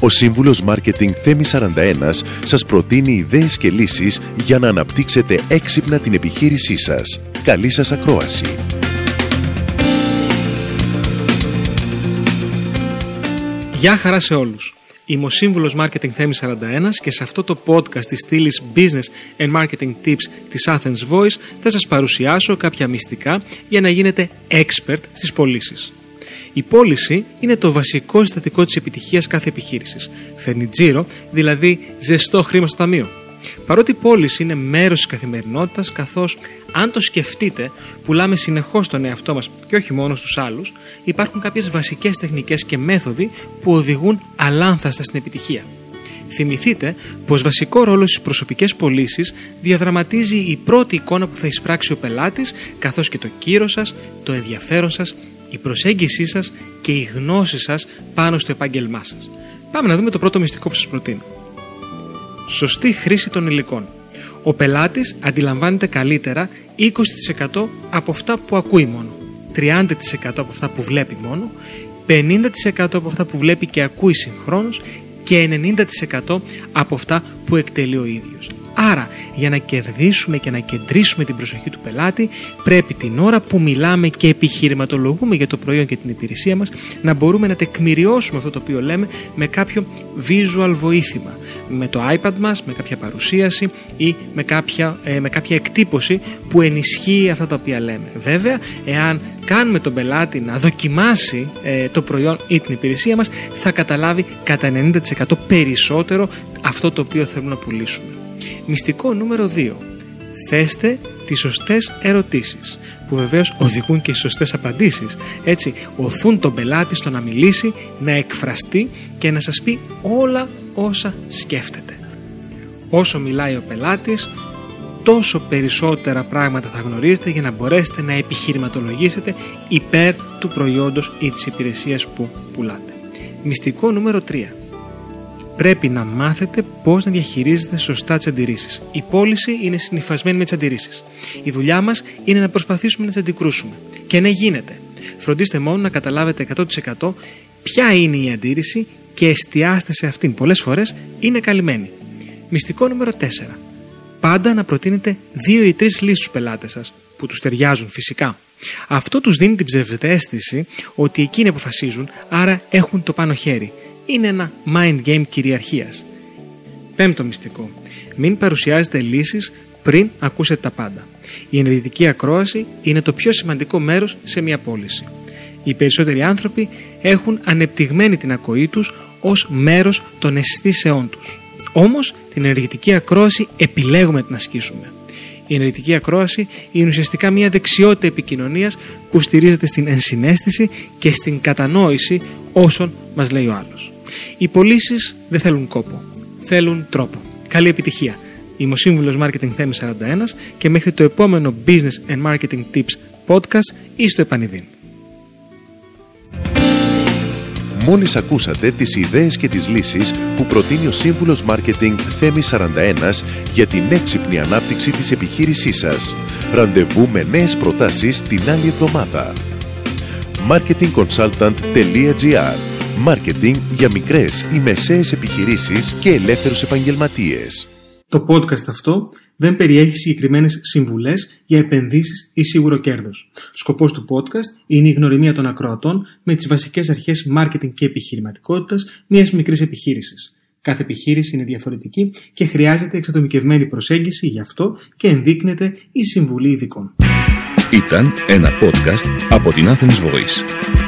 Ο σύμβουλος Μάρκετινγκ Θέμη 41 σας προτείνει ιδέες και λύσεις για να αναπτύξετε έξυπνα την επιχείρησή σας. Καλή σας ακρόαση! Γεια χαρά σε όλους. Είμαι ο σύμβουλος Marketing Θέμη 41 και σε αυτό το podcast της στήλης Business and Marketing Tips της Athens Voice θα σας παρουσιάσω κάποια μυστικά για να γίνετε expert στις πωλήσεις. Η πώληση είναι το βασικό συστατικό της επιτυχίας κάθε επιχείρησης. Φέρνει τζίρο, δηλαδή ζεστό χρήμα στο ταμείο. Παρότι η πώληση είναι μέρος της καθημερινότητας, καθώς αν το σκεφτείτε, πουλάμε συνεχώς τον εαυτό μας και όχι μόνο στους άλλους, υπάρχουν κάποιες βασικές τεχνικές και μέθοδοι που οδηγούν αλάνθαστα στην επιτυχία. Θυμηθείτε πως βασικό ρόλο στις προσωπικές πωλήσεις διαδραματίζει η πρώτη εικόνα που θα εισπράξει ο πελάτης, καθώς και το κύρο σας, το ενδιαφέρον σας, η προσέγγιση σας και η γνώση σας πάνω στο επάγγελμά σας. Πάμε να δούμε το πρώτο μυστικό που σας προτείνω. Σωστή χρήση των υλικών. Ο πελάτης αντιλαμβάνεται καλύτερα 20% από αυτά που ακούει μόνο, 30% από αυτά που βλέπει μόνο, 50% από αυτά που βλέπει και ακούει συγχρόνως και 90% από αυτά που εκτελεί ο ίδιος. Άρα, για να κερδίσουμε και να κεντρήσουμε την προσοχή του πελάτη, πρέπει την ώρα που μιλάμε και επιχειρηματολογούμε για το προϊόν και την υπηρεσία μας, να μπορούμε να τεκμηριώσουμε αυτό το οποίο λέμε με κάποιο visual βοήθημα. Με το iPad μας, με κάποια παρουσίαση ή με κάποια, ε, με κάποια εκτύπωση που ενισχύει αυτά τα οποία λέμε. Βέβαια, εάν κάνουμε τον πελάτη να δοκιμάσει ε, το προϊόν ή την υπηρεσία μας, θα καταλάβει κατά 90% περισσότερο αυτό το οποίο θέλουμε να πουλήσουμε. Μυστικό νούμερο 2. Θέστε τις σωστές ερωτήσεις που βεβαίως οδηγούν και στις σωστές απαντήσεις. Έτσι, οθούν τον πελάτη στο να μιλήσει, να εκφραστεί και να σας πει όλα όσα σκέφτεται. Όσο μιλάει ο πελάτης, τόσο περισσότερα πράγματα θα γνωρίζετε για να μπορέσετε να επιχειρηματολογήσετε υπέρ του προϊόντος ή της υπηρεσίας που πουλάτε. Μυστικό νούμερο 3 πρέπει να μάθετε πώς να διαχειρίζετε σωστά τις αντιρρήσεις. Η πώληση είναι συνυφασμένη με τις αντιρρήσεις. Η δουλειά μας είναι να προσπαθήσουμε να τις αντικρούσουμε. Και ναι, γίνεται. Φροντίστε μόνο να καταλάβετε 100% ποια είναι η αντίρρηση και εστιάστε σε αυτήν. Πολλές φορές είναι καλυμμένη. Μυστικό νούμερο 4. Πάντα να προτείνετε δύο ή τρεις λύσεις στους πελάτες σας, που τους ταιριάζουν φυσικά. Αυτό τους δίνει την ψευδέστηση ότι εκείνοι αποφασίζουν, άρα έχουν το πάνω χέρι είναι ένα mind game κυριαρχίας. Πέμπτο μυστικό. Μην παρουσιάζετε λύσεις πριν ακούσετε τα πάντα. Η ενεργητική ακρόαση είναι το πιο σημαντικό μέρος σε μια πώληση. Οι περισσότεροι άνθρωποι έχουν ανεπτυγμένη την ακοή τους ως μέρος των αισθήσεών τους. Όμως την ενεργητική ακρόαση επιλέγουμε να την ασκήσουμε. Η ενεργητική ακρόαση είναι ουσιαστικά μια δεξιότητα επικοινωνίας που στηρίζεται στην ενσυναίσθηση και στην κατανόηση όσων μας λέει ο άλλος. Οι πωλήσεις δεν θέλουν κόπο. Θέλουν τρόπο. Καλή επιτυχία. Είμαι ο σύμβουλος Marketing Θέμη 41 και μέχρι το επόμενο Business and Marketing Tips podcast ή στο επανειδήν. Μόλις ακούσατε τις ιδέες και τις λύσεις που προτείνει ο Σύμβουλος Μάρκετινγκ Θέμη 41 για την έξυπνη ανάπτυξη της επιχείρησής σας. Ραντεβού με νέες προτάσεις την άλλη εβδομάδα. marketingconsultant.gr Μάρκετινγκ για μικρές ή μεσαίες επιχειρήσεις και ελεύθερους επαγγελματίες. Το podcast αυτό δεν περιέχει συγκεκριμένες συμβουλές για επενδύσεις ή σίγουρο κέρδος. Σκοπός του podcast είναι η γνωριμία των ακροατών με τις βασικές αρχές μάρκετινγκ και επιχειρηματικότητας μιας μικρής επιχείρησης. Κάθε επιχείρηση είναι διαφορετική και χρειάζεται εξατομικευμένη προσέγγιση γι' αυτό και ενδείκνεται η συμβουλή ειδικών. Ήταν ένα podcast από την Athens Voice.